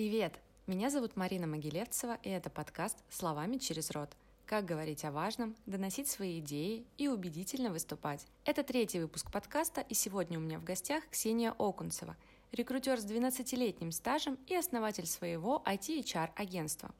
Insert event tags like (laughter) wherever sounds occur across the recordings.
Привет! Меня зовут Марина Могилевцева, и это подкаст «Словами через рот». Как говорить о важном, доносить свои идеи и убедительно выступать. Это третий выпуск подкаста, и сегодня у меня в гостях Ксения Окунцева, рекрутер с 12-летним стажем и основатель своего IT-HR-агентства.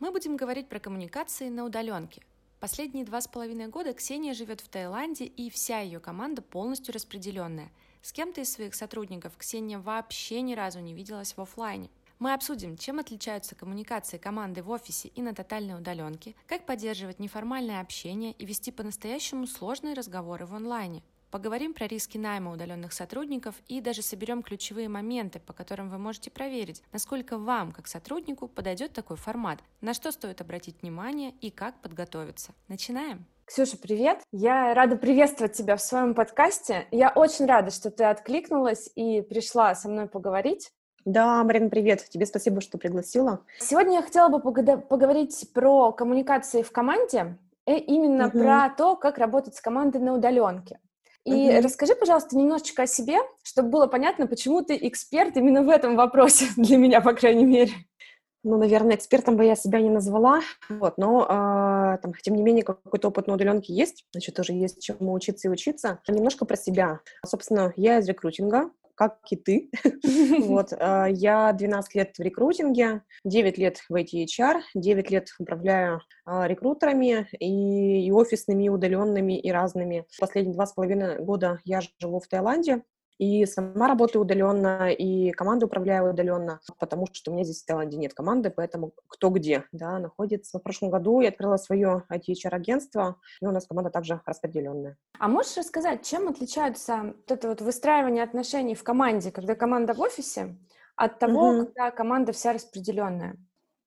Мы будем говорить про коммуникации на удаленке. Последние два с половиной года Ксения живет в Таиланде, и вся ее команда полностью распределенная. С кем-то из своих сотрудников Ксения вообще ни разу не виделась в офлайне. Мы обсудим, чем отличаются коммуникации команды в офисе и на тотальной удаленке, как поддерживать неформальное общение и вести по-настоящему сложные разговоры в онлайне. Поговорим про риски найма удаленных сотрудников и даже соберем ключевые моменты, по которым вы можете проверить, насколько вам, как сотруднику, подойдет такой формат, на что стоит обратить внимание и как подготовиться. Начинаем! Ксюша, привет! Я рада приветствовать тебя в своем подкасте. Я очень рада, что ты откликнулась и пришла со мной поговорить. Да, Марина, привет. Тебе спасибо, что пригласила. Сегодня я хотела бы поговорить про коммуникации в команде, и именно uh-huh. про то, как работать с командой на удаленке. И uh-huh. расскажи, пожалуйста, немножечко о себе, чтобы было понятно, почему ты эксперт именно в этом вопросе, (laughs) для меня, по крайней мере. Ну, наверное, экспертом бы я себя не назвала, вот, но, э, там, тем не менее, какой-то опыт на удаленке есть, значит, тоже есть чему учиться и учиться. Немножко про себя. Собственно, я из рекрутинга, как и ты. (laughs) (laughs) вот, а, я 12 лет в рекрутинге, 9 лет в IT-HR, 9 лет управляю а, рекрутерами и, и офисными, и удаленными, и разными. Последние два с половиной года я живу в Таиланде, и сама работаю удаленно, и команду управляю удаленно, потому что у меня здесь в Таиланде нет команды, поэтому кто где, да, находится. В прошлом году я открыла свое IT-HR-агентство, и у нас команда также распределенная. А можешь рассказать, чем отличаются вот это вот выстраивание отношений в команде, когда команда в офисе, от того, угу. когда команда вся распределенная?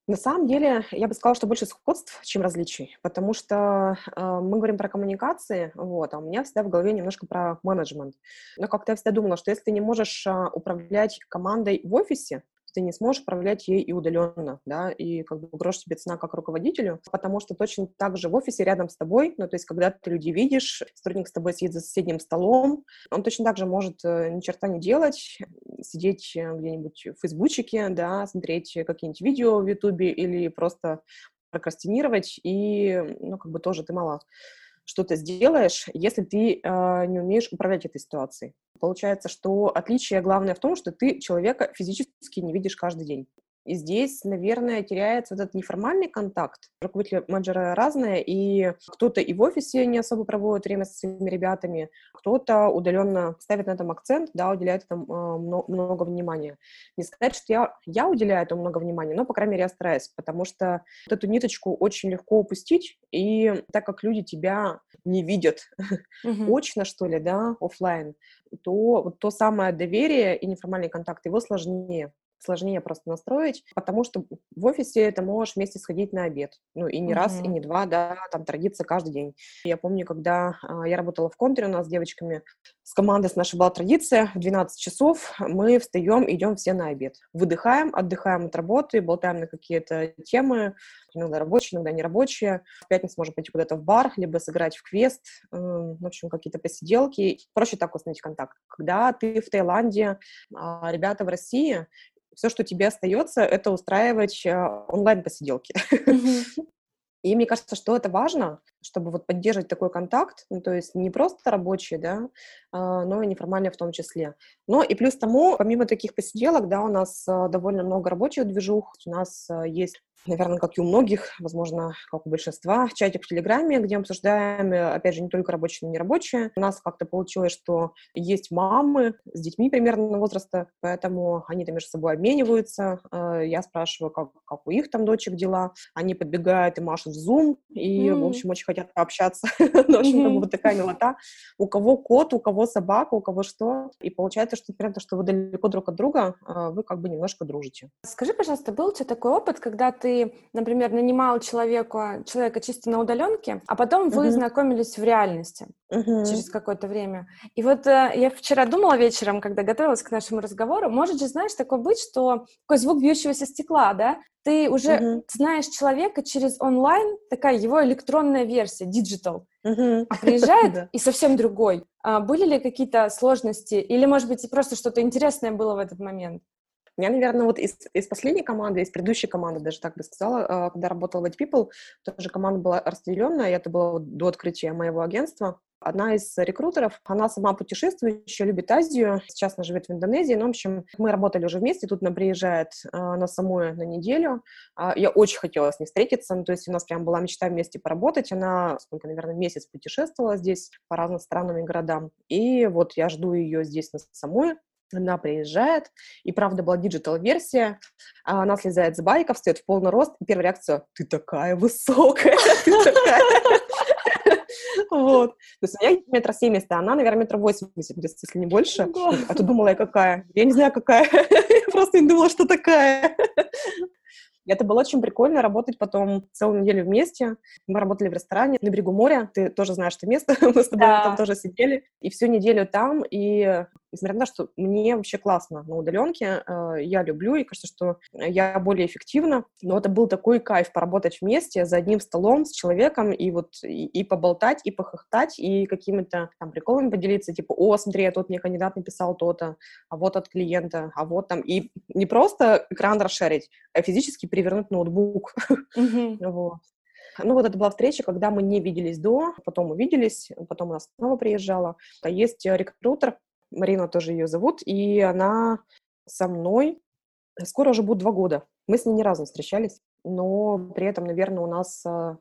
На самом деле, я бы сказала, что больше сходств, чем различий, потому что э, мы говорим про коммуникации, вот, а у меня всегда в голове немножко про менеджмент. Но как-то я всегда думала, что если ты не можешь э, управлять командой в офисе, ты не сможешь управлять ей и удаленно, да, и как бы грош тебе цена как руководителю, потому что точно так же в офисе рядом с тобой, ну, то есть когда ты людей видишь, сотрудник с тобой сидит за соседним столом, он точно так же может э, ни черта не делать, сидеть э, где-нибудь в фейсбучике, да, смотреть какие-нибудь видео в ютубе или просто прокрастинировать, и, ну, как бы тоже ты мало что ты сделаешь, если ты э, не умеешь управлять этой ситуацией. Получается, что отличие главное в том, что ты человека физически не видишь каждый день. И здесь, наверное, теряется вот этот неформальный контакт. Руководители менеджеры разные, и кто-то и в офисе не особо проводит время со своими ребятами, кто-то удаленно ставит на этом акцент, да, уделяет этому много, много внимания. Не сказать, что я, я уделяю этому много внимания, но, по крайней мере, я стараюсь, потому что вот эту ниточку очень легко упустить, и так как люди тебя не видят (laughs) mm-hmm. очно, что ли, да, офлайн, то вот то самое доверие и неформальный контакт, его сложнее сложнее просто настроить, потому что в офисе ты можешь вместе сходить на обед. Ну, и не mm-hmm. раз, и не два, да, там традиция каждый день. Я помню, когда а, я работала в контуре, у нас с девочками, с командой с нашей была традиция, в 12 часов мы встаем, идем все на обед. Выдыхаем, отдыхаем от работы, болтаем на какие-то темы, иногда рабочие, иногда нерабочие. В пятницу можем пойти куда-то в бар, либо сыграть в квест, э, в общем, какие-то посиделки. Проще так установить контакт. Когда ты в Таиланде, а ребята в России, все, что тебе остается, это устраивать а, онлайн-посиделки. (laughs) И мне кажется, что это важно, чтобы вот поддерживать такой контакт, ну, то есть не просто рабочие, да, а, но и неформальные в том числе. Но и плюс тому, помимо таких посиделок, да, у нас а, довольно много рабочих движух, у нас есть наверное, как и у многих, возможно, как у большинства, чатик в Телеграме, где мы обсуждаем, э, опять же, не только рабочие, но и нерабочие. У нас как-то получилось, что есть мамы с детьми примерно возраста, поэтому они там между собой обмениваются. Э, я спрашиваю, как, как у их там дочек дела. Они подбегают и машут в Zoom, и, mm. в общем, очень хотят пообщаться. (laughs) как бы вот такая милота. У кого кот, у кого собака, у кого что. И получается, что, например, то, что вы далеко друг от друга, э, вы как бы немножко дружите. Скажи, пожалуйста, был у тебя такой опыт, когда ты например, нанимал человека, человека чисто на удаленке, а потом вы знакомились в реальности через какое-то время. И вот э, я вчера думала вечером, когда готовилась к нашему разговору, может же, знаешь, такое быть, что такой звук бьющегося стекла, да? Ты уже знаешь человека через онлайн, такая его электронная версия, digital, uh-huh. а приезжает (laughs) и совсем другой. А были ли какие-то сложности? Или, может быть, просто что-то интересное было в этот момент? Я, наверное, вот из, из последней команды, из предыдущей команды, даже так бы сказала, а, когда работала в White People, тоже команда была разделенная, это было до открытия моего агентства. Одна из рекрутеров, она сама путешествующая, любит Азию, сейчас она живет в Индонезии, ну, в общем, мы работали уже вместе, тут она приезжает э, на самую на неделю, э, я очень хотела с ней встретиться, ну, то есть у нас прям была мечта вместе поработать, она, сколько, наверное, месяц путешествовала здесь по разным странам и городам, и вот я жду ее здесь на самую, она приезжает, и правда была digital-версия, она слезает с байка, встает в полный рост, и первая реакция — ты такая высокая, (laughs) ты такая... (laughs) (laughs) Вот. То есть у меня метр семьдесят, а она, наверное, метр восемьдесят, если не больше. А ты думала, я какая? Я не знаю, какая. (laughs) Я просто не думала, что такая. (laughs) Это было очень прикольно работать потом целую неделю вместе. Мы работали в ресторане на берегу моря. Ты тоже знаешь это место. Мы с тобой да. там тоже сидели. И всю неделю там. И несмотря на то, что мне вообще классно на удаленке, э, я люблю, и кажется, что я более эффективна, но это был такой кайф поработать вместе за одним столом с человеком и вот и, и поболтать, и похохтать, и какими-то там приколами поделиться, типа, о, смотри, а тут мне кандидат написал то-то, а вот от клиента, а вот там, и не просто экран расширить, а физически перевернуть ноутбук. (laughs) Вот. Ну, вот это была встреча, когда мы не виделись до, потом увиделись, потом она снова приезжала. А есть рекрутер, Марина тоже ее зовут, и она со мной скоро уже будет два года. Мы с ней ни разу не встречались, но при этом, наверное, у нас а,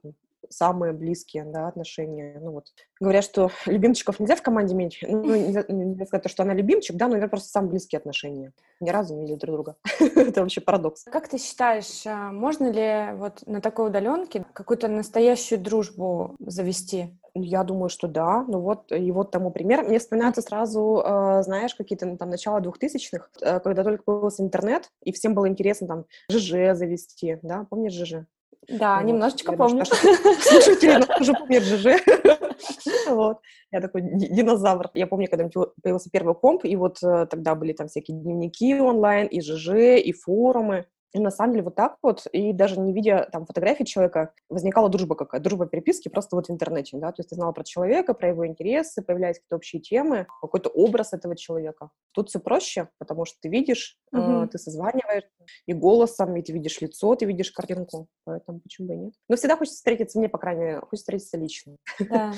самые близкие да, отношения. Ну, вот. Говорят, что (laughs) любимчиков нельзя в команде иметь. Ну, нельзя, нельзя сказать, что она любимчик, да, но, наверное, просто самые близкие отношения. Ни разу не видели друг друга. (laughs) Это вообще парадокс. Как ты считаешь, а, можно ли вот на такой удаленке какую-то настоящую дружбу завести? Я думаю, что да. Ну вот, и вот тому пример. Мне вспоминается сразу, э, знаешь, какие-то ну, там начало двухтысячных, э, когда только появился интернет, и всем было интересно там ЖЖ завести, да, помнишь ЖЖ? Да, вот. немножечко помню. (laughs) Слушайте, уже помнит ЖЖ. Вот. Я такой динозавр. Я помню, когда появился первый комп, и вот э, тогда были там всякие дневники онлайн, и ЖЖ, и форумы. И на самом деле вот так вот, и даже не видя там фотографии человека, возникала дружба какая дружба переписки просто вот в интернете, да, то есть ты знала про человека, про его интересы, появлялись какие-то общие темы, какой-то образ этого человека. Тут все проще, потому что ты видишь, uh-huh. э, ты созваниваешь и голосом, и ты видишь лицо, ты видишь картинку, поэтому почему бы и нет. Но всегда хочется встретиться, мне, по крайней мере, хочется встретиться лично. Да.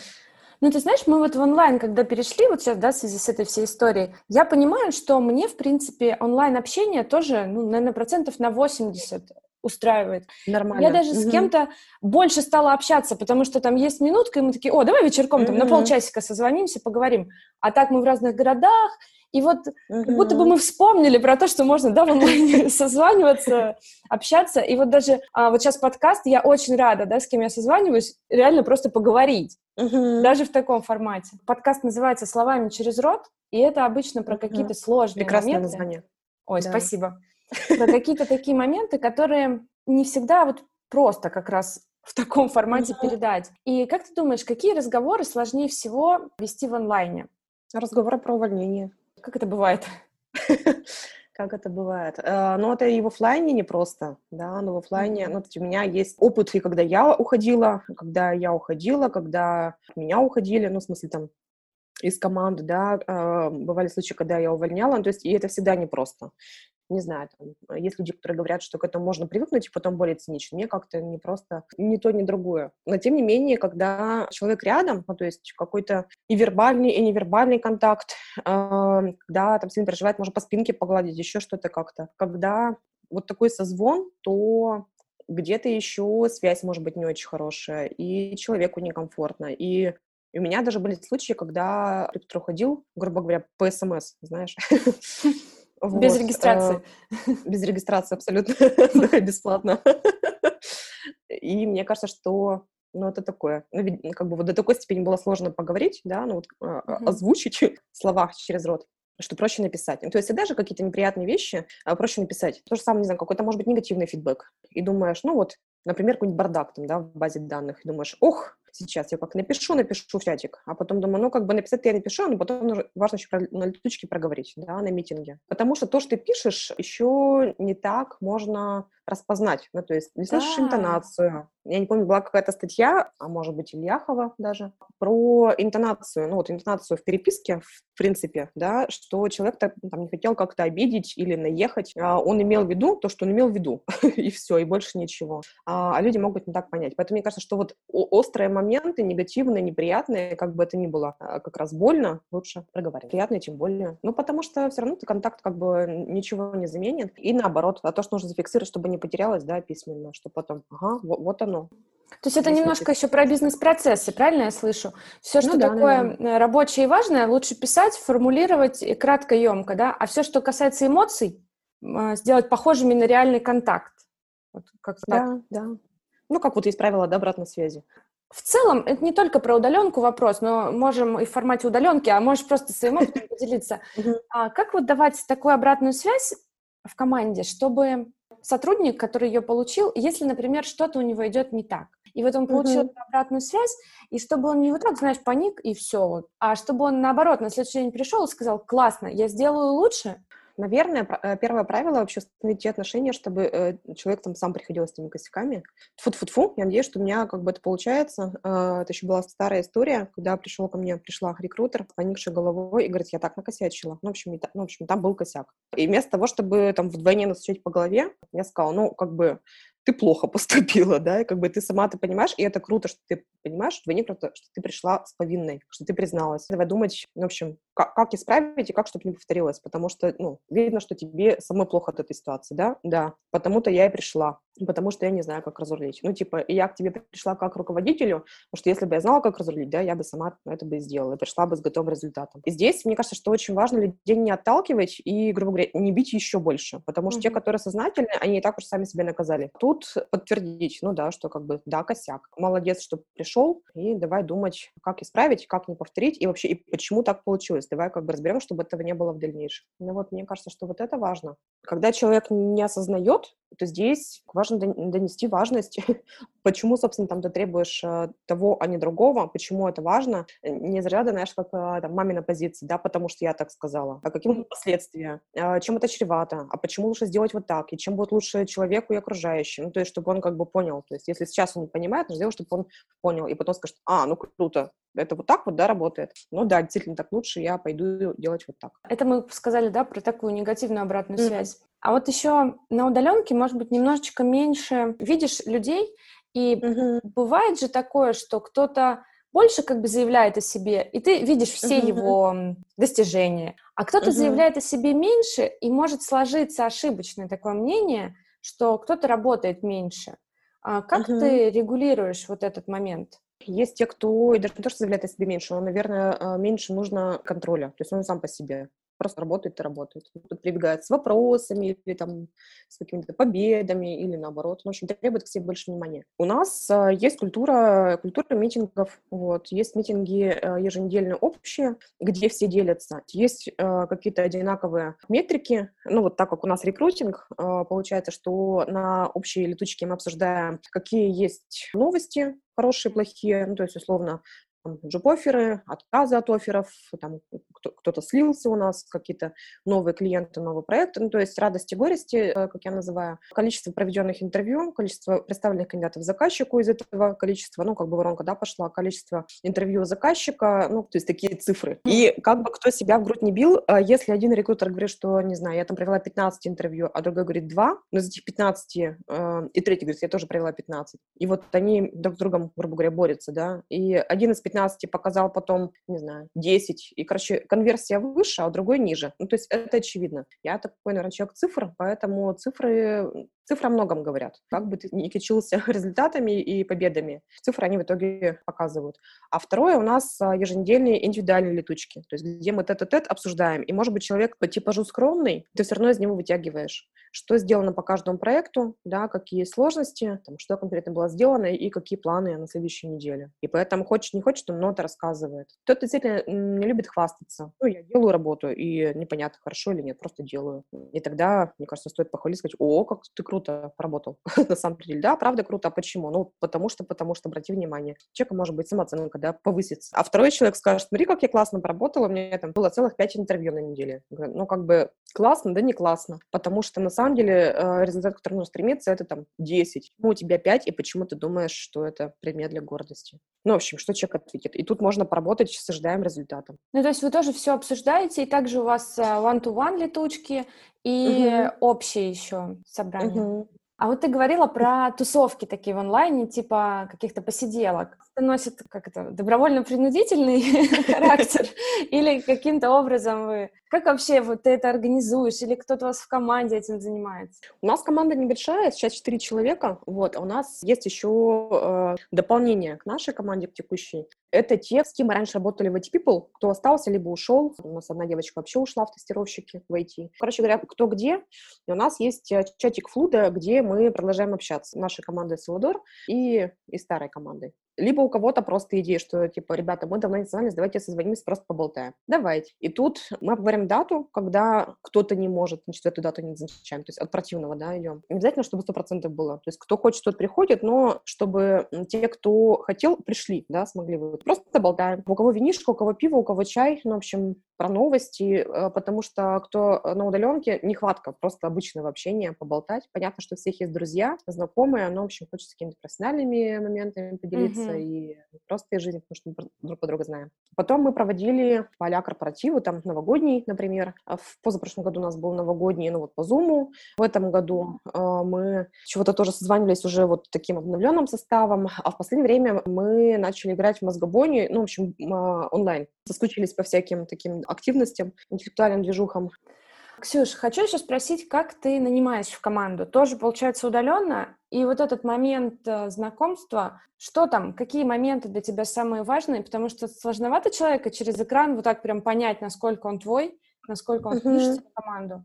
Ну, ты знаешь, мы вот в онлайн, когда перешли, вот сейчас, да, в связи с этой всей историей, я понимаю, что мне, в принципе, онлайн-общение тоже, ну, наверное, процентов на 80 устраивает. Нормально. Я даже угу. с кем-то больше стала общаться, потому что там есть минутка, и мы такие, о, давай вечерком угу. там на полчасика созвонимся, поговорим. А так мы в разных городах, и вот uh-huh. как будто бы мы вспомнили про то, что можно, да, в онлайне (laughs) созваниваться, общаться. И вот даже а, вот сейчас подкаст, я очень рада, да, с кем я созваниваюсь, реально просто поговорить. Uh-huh. Даже в таком формате. Подкаст называется «Словами через рот», и это обычно про какие-то uh-huh. сложные Прекрасное моменты. название. Ой, да. спасибо. (laughs) Про какие-то такие моменты, которые не всегда вот просто как раз в таком формате uh-huh. передать. И как ты думаешь, какие разговоры сложнее всего вести в онлайне? Разговоры про увольнение. Как это бывает? (laughs) Как это бывает? Э, ну, это и в офлайне не просто, да, но в офлайне, ну, у меня есть опыт, и когда я уходила, когда я уходила, когда меня уходили, ну, в смысле, там, из команды, да, э, бывали случаи, когда я увольняла, ну, то есть, и это всегда непросто не знаю, там, есть люди, которые говорят, что к этому можно привыкнуть и потом более цинично. Мне как-то не просто ни то, ни другое. Но тем не менее, когда человек рядом, ну, то есть какой-то и вербальный, и невербальный контакт, э, (laughs) когда там сильно переживает, можно по спинке погладить, еще что-то как-то. Когда вот такой созвон, то где-то еще связь может быть не очень хорошая, и человеку некомфортно, и и у меня даже были случаи, когда кто-то уходил, грубо говоря, по СМС, знаешь, (laughs) Вот. Без регистрации. Э, без регистрации абсолютно, (laughs) бесплатно. И мне кажется, что ну, это такое. Ну, как бы вот до такой степени было сложно поговорить, да, ну, вот uh-huh. озвучить (laughs) слова через рот что проще написать. Ну, то есть всегда же какие-то неприятные вещи а проще написать. То же самое, не знаю, какой-то, может быть, негативный фидбэк. И думаешь, ну вот, например, какой-нибудь бардак там, да, в базе данных, и думаешь, ох, сейчас. Я как напишу, напишу в чатик, а потом думаю, ну, как бы написать я напишу, но потом важно еще на летучке проговорить, да, на митинге. Потому что то, что ты пишешь, еще не так можно распознать. Ну, то есть не слышишь да. интонацию. Я не помню, была какая-то статья, а может быть, Ильяхова даже, про интонацию. Ну, вот интонацию в переписке, в принципе, да, что человек там не хотел как-то обидеть или наехать. А он имел в виду то, что он имел в виду, (laughs) и все, и больше ничего. А, а люди могут не так понять. Поэтому мне кажется, что вот острые моменты, негативные, неприятные, как бы это ни было, а, как раз больно, лучше проговаривать. Приятные тем более. Ну, потому что все равно ты контакт как бы ничего не заменит. И наоборот, а то, что нужно зафиксировать, чтобы не потерялось, да, письменно, что потом, ага, вот, вот оно. То есть это немножко еще про бизнес-процессы, правильно я слышу? Все, ну что ну, да, такое да. рабочее и важное, лучше писать, формулировать и кратко, емко, да? А все, что касается эмоций, а, сделать похожими на реальный контакт. Вот как да, так. да. Ну, как вот есть правило да, обратной связи. В целом, это не только про удаленку вопрос, но можем и в формате удаленки, а можешь просто своим опытом поделиться. А как вот давать такую обратную связь в команде, чтобы сотрудник, который ее получил, если, например, что-то у него идет не так. И вот он получил uh-huh. обратную связь, и чтобы он не вот так, знаешь, паник и все, вот, а чтобы он наоборот на следующий день пришел и сказал, классно, я сделаю лучше, Наверное, э, первое правило вообще установить те отношения, чтобы э, человек там сам приходил с этими косяками. Фу-фу-фу, я надеюсь, что у меня как бы это получается. Э, это еще была старая история, когда пришел ко мне, пришла рекрутер, поникшей головой и говорит, я так накосячила. Ну, в общем, ну, в общем, там был косяк. И вместо того, чтобы там вдвойне настучать по голове, я сказала, ну, как бы, ты плохо (laughs) поступила, да, и как бы ты сама ты понимаешь, и это круто, что ты понимаешь, вдвойне круто, что ты пришла с повинной, что ты призналась. Давай думать, в общем, как, как исправить и как, чтобы не повторилось, потому что, ну, видно, что тебе самой плохо от этой ситуации, да, да, потому-то я и пришла, потому что я не знаю, как разрулить. Ну, типа, я к тебе пришла как руководителю, потому что если бы я знала, как разрулить, да, я бы сама это бы сделала, и пришла бы с готовым результатом. И здесь, мне кажется, что очень важно людей не отталкивать и, грубо говоря, не бить еще больше, потому что mm-hmm. те, которые сознательны, они и так уж сами себя наказали. Тут подтвердить, ну да, что как бы, да, косяк. Молодец, что пришел, и давай думать, как исправить, как не повторить, и вообще, и почему так получилось. Давай как бы разберем, чтобы этого не было в дальнейшем. Ну вот, мне кажется, что вот это важно. Когда человек не осознает, то здесь важно донести важность, (laughs) почему, собственно, там ты требуешь э, того, а не другого, почему это важно. Не из ряда, знаешь, как э, там, мамина позиция, да, потому что я так сказала. А какие будут последствия? Чем это чревато? А почему лучше сделать вот так? И чем будет лучше человеку и окружающим? Ну, то есть, чтобы он как бы понял. То есть, если сейчас он не понимает, нужно сделать, чтобы он понял. И потом скажет, а, ну круто, это вот так вот, да, работает. Ну да, действительно так лучше, я пойду делать вот так. Это мы сказали, да, про такую негативную обратную mm-hmm. связь. А вот еще на удаленке, может быть, немножечко меньше видишь людей, и mm-hmm. бывает же такое, что кто-то больше как бы заявляет о себе, и ты видишь все uh-huh. его достижения, а кто-то uh-huh. заявляет о себе меньше, и может сложиться ошибочное такое мнение, что кто-то работает меньше. А как uh-huh. ты регулируешь вот этот момент? Есть те, кто и даже не то, что заявляет о себе меньше, но, наверное, а, меньше нужно контроля. То есть он сам по себе просто работает и работает. Тут прибегает с вопросами или там с какими-то победами или наоборот. Ну, в общем, требует к себе больше внимания. У нас а, есть культура, культура митингов. Вот. Есть митинги а, еженедельно общие, где все делятся. Есть а, какие-то одинаковые метрики. Ну, вот так как у нас рекрутинг, а, получается, что на общей летучке мы обсуждаем, какие есть новости, хорошие, плохие, ну, то есть, условно, джоб-оферы, отказы от офферов, там кто-то слился у нас, какие-то новые клиенты, новые проекты, ну, то есть радости, горести, э, как я называю, количество проведенных интервью, количество представленных кандидатов заказчику из этого количества, ну, как бы воронка, да, пошла, количество интервью заказчика, ну, то есть такие цифры. И как бы кто себя в грудь не бил, э, если один рекрутер говорит, что, не знаю, я там провела 15 интервью, а другой говорит 2, но из этих 15, э, и третий говорит, я тоже провела 15. И вот они друг с другом, грубо говоря, борются, да, и один из 15 15 показал потом, не знаю, 10, и, короче, конверсия выше, а другой ниже. Ну, то есть это очевидно. Я такой, наверное, человек цифр, поэтому цифры Цифры о многом говорят. Как бы ты ни кичился (laughs) результатами и победами, цифры они в итоге показывают. А второе, у нас а, еженедельные индивидуальные летучки, то есть где мы тет-а-тет обсуждаем. И, может быть, человек по типажу скромный, ты все равно из него вытягиваешь, что сделано по каждому проекту, да, какие сложности, там, что конкретно было сделано и какие планы на следующую неделю. И поэтому хочет, не хочет, он много рассказывает. Кто-то действительно не любит хвастаться. Ну, я делаю работу, и непонятно, хорошо или нет, просто делаю. И тогда, мне кажется, стоит похвалить, сказать, о, как ты круто круто поработал, (laughs) на самом деле. Да, правда круто. А почему? Ну, потому что, потому что, обрати внимание, человека может быть самооценка, да, повысится. А второй человек скажет, смотри, как я классно поработала, у меня там было целых пять интервью на неделе. Ну, как бы классно, да не классно. Потому что, на самом деле, э, результат, к которому стремиться, это там 10. Ну, у тебя 5, и почему ты думаешь, что это предмет для гордости? Ну, в общем, что человек ответит. И тут можно поработать с ожидаемым результатом. Ну, то есть вы тоже все обсуждаете, и также у вас э, one-to-one летучки, и угу. общие еще собрания. Угу. А вот ты говорила про тусовки такие в онлайне, типа каких-то посиделок. Это носит как это добровольно-принудительный (laughs) характер или каким-то образом вы как вообще вот ты это организуешь? Или кто-то у вас в команде этим занимается? У нас команда небольшая, сейчас 4 человека, вот, а у нас есть еще э, дополнение к нашей команде, к текущей. Это те, с кем мы раньше работали в IT People, кто остался, либо ушел. У нас одна девочка вообще ушла в тестировщики в IT. Короче говоря, кто где. И у нас есть э, чатик Флуда, где мы продолжаем общаться. Нашей командой Саладор и, и старой командой. Либо у кого-то просто идея, что, типа, ребята, мы давно не созвонились, давайте созвонимся, просто поболтаем. Давайте. И тут мы говорим дату, когда кто-то не может, значит, эту дату не назначаем. То есть от противного, да, идем. Не обязательно, чтобы сто процентов было. То есть кто хочет, тот приходит, но чтобы те, кто хотел, пришли, да, смогли вы. Просто болтаем. У кого винишко, у кого пиво, у кого чай. Ну, в общем, про новости, э, потому что кто на удаленке, нехватка просто обычного общения, поболтать. Понятно, что у всех есть друзья, знакомые, но, в общем, хочется какими-то профессиональными моментами поделиться mm-hmm. и просто из жизни, потому что мы друг по другу знаем. Потом мы проводили поля корпоративы, там, новогодний, например. А в позапрошлом году у нас был новогодний, ну, вот по Zoom. В этом году э, мы чего-то тоже созванивались уже вот таким обновленным составом, а в последнее время мы начали играть в мозгобони, ну, в общем, э, онлайн. Соскучились по всяким таким активностям, интеллектуальным движухам. Ксюш, хочу еще спросить, как ты нанимаешь в команду? Тоже, получается, удаленно? И вот этот момент э, знакомства, что там, какие моменты для тебя самые важные? Потому что сложновато человека через экран вот так прям понять, насколько он твой, насколько он впишется в команду.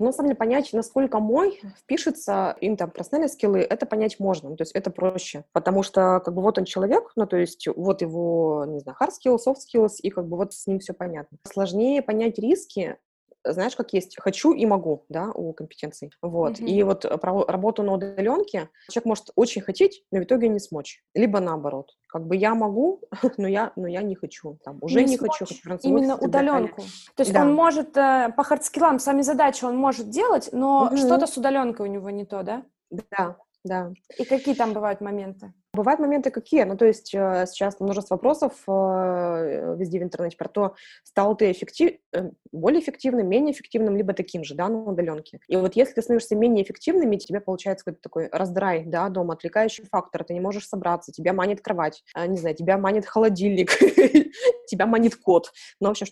Но, на понять, насколько мой впишется, им там профессиональные скиллы, это понять можно, ну, то есть это проще, потому что, как бы, вот он человек, ну, то есть вот его, не знаю, hard skills, soft skills, и, как бы, вот с ним все понятно. Сложнее понять риски, знаешь, как есть хочу и могу, да, у компетенций. Вот. Mm-hmm. И вот про работу на удаленке человек может очень хотеть, но в итоге не смочь. Либо наоборот. Как бы я могу, (laughs) но я, но я не хочу. Там, уже не, не хочу. хочу Именно удаленку. То есть да. он может э, по hard skill ам, сами задачи он может делать, но mm-hmm. что-то с удаленкой у него не то, да? Да, да. И какие там бывают моменты? Бывают моменты какие? Ну, то есть э, сейчас множество вопросов э, везде в интернете про то, стал ты эффектив... Э, более эффективным, менее эффективным, либо таким же, да, на удаленке. И вот если ты становишься менее эффективным, тебе получается какой-то такой раздрай, да, дома, отвлекающий фактор, ты не можешь собраться, тебя манит кровать, не знаю, тебя манит холодильник, (laughs) тебя манит кот, ну, в общем,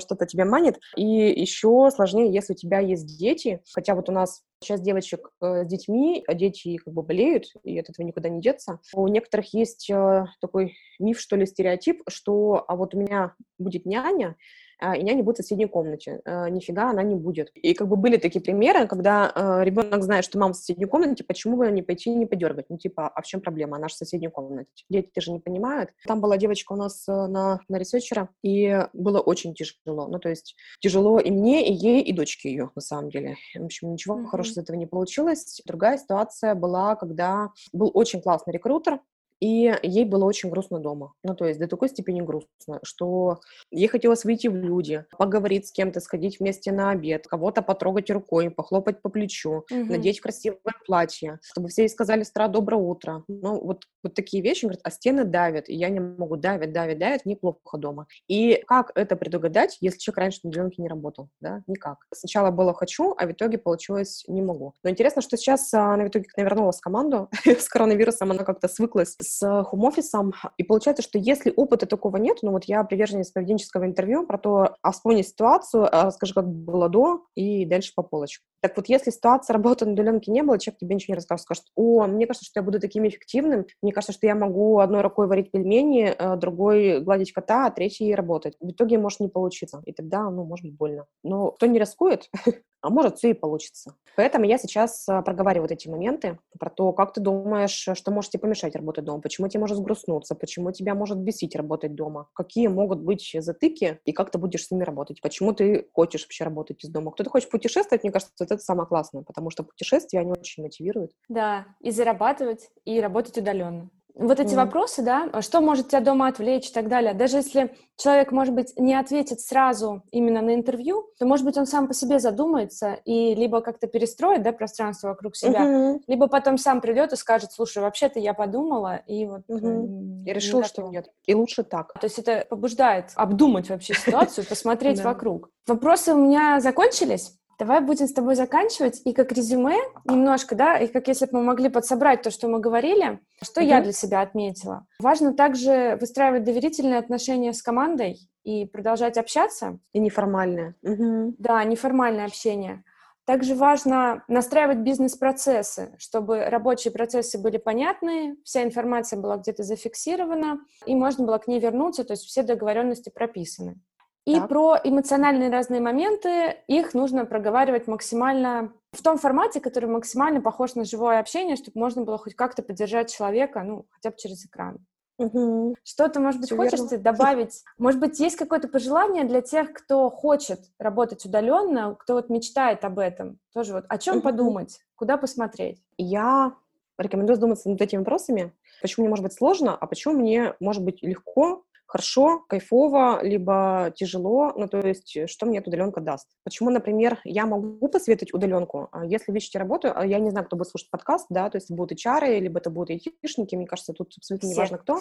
что-то тебя манит. И еще сложнее, если у тебя есть дети, хотя вот у нас сейчас девочек с детьми, а дети как бы болеют, и от этого никуда не деться, у некоторых есть э, такой миф, что ли, стереотип, что а вот у меня будет няня, и няня будет в соседней комнате. А, нифига она не будет. И как бы были такие примеры, когда а, ребенок знает, что мама в соседней комнате, почему бы не пойти и не подергать? Ну, типа, а в чем проблема? Она же в соседней комнате. Дети же не понимают. Там была девочка у нас э, на, на ресерчера, и было очень тяжело. Ну, то есть тяжело и мне, и ей, и дочке ее, на самом деле. В общем, ничего mm-hmm. хорошего из этого не получилось. Другая ситуация была, когда был очень классный рекрутер, и ей было очень грустно дома. Ну, то есть до такой степени грустно, что ей хотелось выйти в люди, поговорить с кем-то, сходить вместе на обед, кого-то потрогать рукой, похлопать по плечу, угу. надеть красивое платье, чтобы все ей сказали «Стра, доброе утро». Ну, вот, вот такие вещи, говорят, а стены давят, и я не могу, давят, давят, давят, мне плохо дома. И как это предугадать, если человек раньше на удаленке не работал? Да, никак. Сначала было «хочу», а в итоге получилось «не могу». Но интересно, что сейчас а, она в итоге навернулась в команду (laughs) с коронавирусом, она как-то свыклась с хом-офисом. И получается, что если опыта такого нет, ну вот я приверженец поведенческого интервью про то, а вспомни ситуацию, расскажи, как было до, и дальше по полочкам. Так вот, если ситуация работы на удаленке не было, человек тебе ничего не расскажет, скажет, о, мне кажется, что я буду таким эффективным, мне кажется, что я могу одной рукой варить пельмени, э, другой гладить кота, а третьей работать. В итоге может не получиться, и тогда, ну, может быть больно. Но кто не рискует, (laughs) а может, все и получится. Поэтому я сейчас а, проговариваю вот эти моменты про то, как ты думаешь, что может тебе помешать работать дома, почему тебе может сгрустнуться, почему тебя может бесить работать дома, какие могут быть затыки и как ты будешь с ними работать, почему ты хочешь вообще работать из дома. Кто-то хочет путешествовать, мне кажется, это это самое классное, потому что путешествия, они очень мотивируют. Да, и зарабатывать, и работать удаленно вот эти mm. вопросы, да, что может тебя дома отвлечь и так далее. Даже если человек, может быть, не ответит сразу именно на интервью, то, может быть, он сам по себе задумается и либо как-то перестроит, да, пространство вокруг себя, mm-hmm. либо потом сам придет и скажет, слушай, вообще-то я подумала, и вот... Mm-hmm. Я решила, что нет. И лучше так. То есть это побуждает обдумать вообще ситуацию, (laughs) посмотреть вокруг. Вопросы у меня закончились. Давай будем с тобой заканчивать. И как резюме немножко, да, и как если бы мы могли подсобрать то, что мы говорили, что mm-hmm. я для себя отметила. Важно также выстраивать доверительные отношения с командой и продолжать общаться. И неформальное. Mm-hmm. Да, неформальное общение. Также важно настраивать бизнес-процессы, чтобы рабочие процессы были понятны, вся информация была где-то зафиксирована, и можно было к ней вернуться, то есть все договоренности прописаны. И так. про эмоциональные разные моменты, их нужно проговаривать максимально в том формате, который максимально похож на живое общение, чтобы можно было хоть как-то поддержать человека, ну, хотя бы через экран. Угу. Что-то, может быть, Все хочешь верно. добавить? (laughs) Может быть, есть какое-то пожелание для тех, кто хочет работать удаленно, кто вот мечтает об этом? Тоже вот о чем угу. подумать, куда посмотреть? Я рекомендую задуматься над этими вопросами. Почему мне может быть сложно, а почему мне может быть легко хорошо, кайфово, либо тяжело, ну, то есть, э, что мне эта удаленка даст. Почему, например, я могу посоветовать удаленку, а если вы ищете работу, а я не знаю, кто будет слушать подкаст, да, то есть будут HR, либо это будут айтишники, мне кажется, тут абсолютно не важно кто,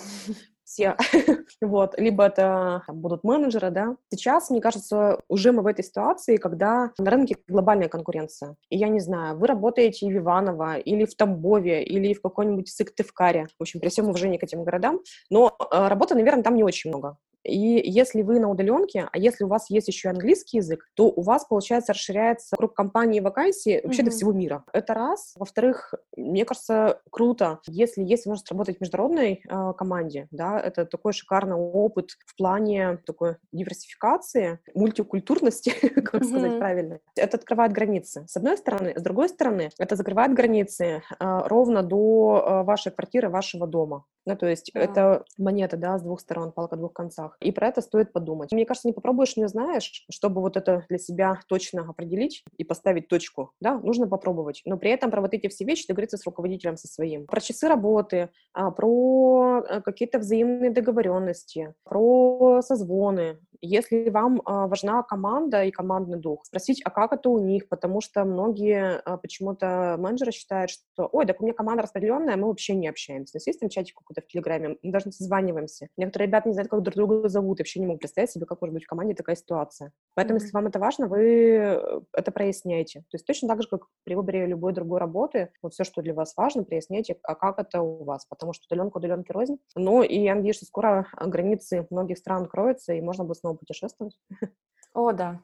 все, (laughs) вот, либо это там, будут менеджеры, да. Сейчас, мне кажется, уже мы в этой ситуации, когда на рынке глобальная конкуренция, и я не знаю, вы работаете в Иваново, или в Тамбове, или в какой-нибудь Сыктывкаре, в общем, при всем уважении к этим городам, но э, работа, наверное, там не очень много. И если вы на удаленке, а если у вас есть еще английский язык, то у вас, получается, расширяется круг компаний и вакансий вообще mm-hmm. до всего мира. Это раз. Во-вторых, мне кажется, круто, если есть возможность работать в международной э, команде, да, это такой шикарный опыт в плане такой диверсификации, мультикультурности, (laughs) как сказать правильно. Это открывает границы. С одной стороны. С другой стороны, это закрывает границы э, ровно до э, вашей квартиры, вашего дома. Ну, то есть это монета, да, с двух сторон, палка о двух концах. И про это стоит подумать. Мне кажется, не попробуешь, не узнаешь. Чтобы вот это для себя точно определить и поставить точку, да, нужно попробовать. Но при этом про вот эти все вещи договориться с руководителем со своим. Про часы работы, а, про э, какие-то взаимные договоренности, про созвоны. Если вам а, важна команда и командный дух, спросить, а как это у них, потому что многие а, почему-то менеджеры считают, что, ой, так у меня команда распределенная, мы вообще не общаемся. У нас есть там чатик какой-то в Телеграме, мы даже не созваниваемся. Некоторые ребята не знают, как друг друга зовут, вообще не могут представить себе, как может быть в команде такая ситуация. Поэтому, mm-hmm. если вам это важно, вы э, это проясняете. То есть точно так же, как при выборе любой другой работы, вот все, что для вас важно, проясняйте, а как это у вас, потому что удаленка удаленки рознь. Ну, и я надеюсь, что скоро границы многих стран откроются, и можно будет снова путешествовать. О, да.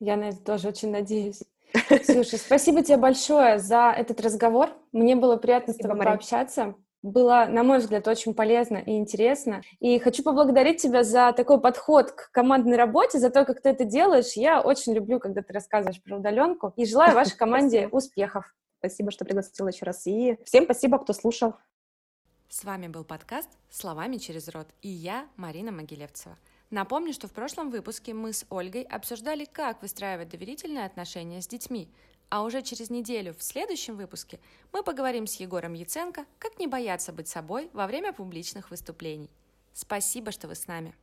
Я на это тоже очень надеюсь. (laughs) Слушай, спасибо тебе большое за этот разговор. Мне было приятно спасибо, с тобой Мария. пообщаться было, на мой взгляд, очень полезно и интересно. И хочу поблагодарить тебя за такой подход к командной работе, за то, как ты это делаешь. Я очень люблю, когда ты рассказываешь про удаленку. И желаю (laughs) вашей команде успехов. Спасибо, что пригласила еще раз. И всем спасибо, кто слушал. С вами был подкаст «Словами через рот» и я, Марина Могилевцева. Напомню, что в прошлом выпуске мы с Ольгой обсуждали, как выстраивать доверительные отношения с детьми, а уже через неделю в следующем выпуске мы поговорим с Егором Яценко, как не бояться быть собой во время публичных выступлений. Спасибо, что вы с нами.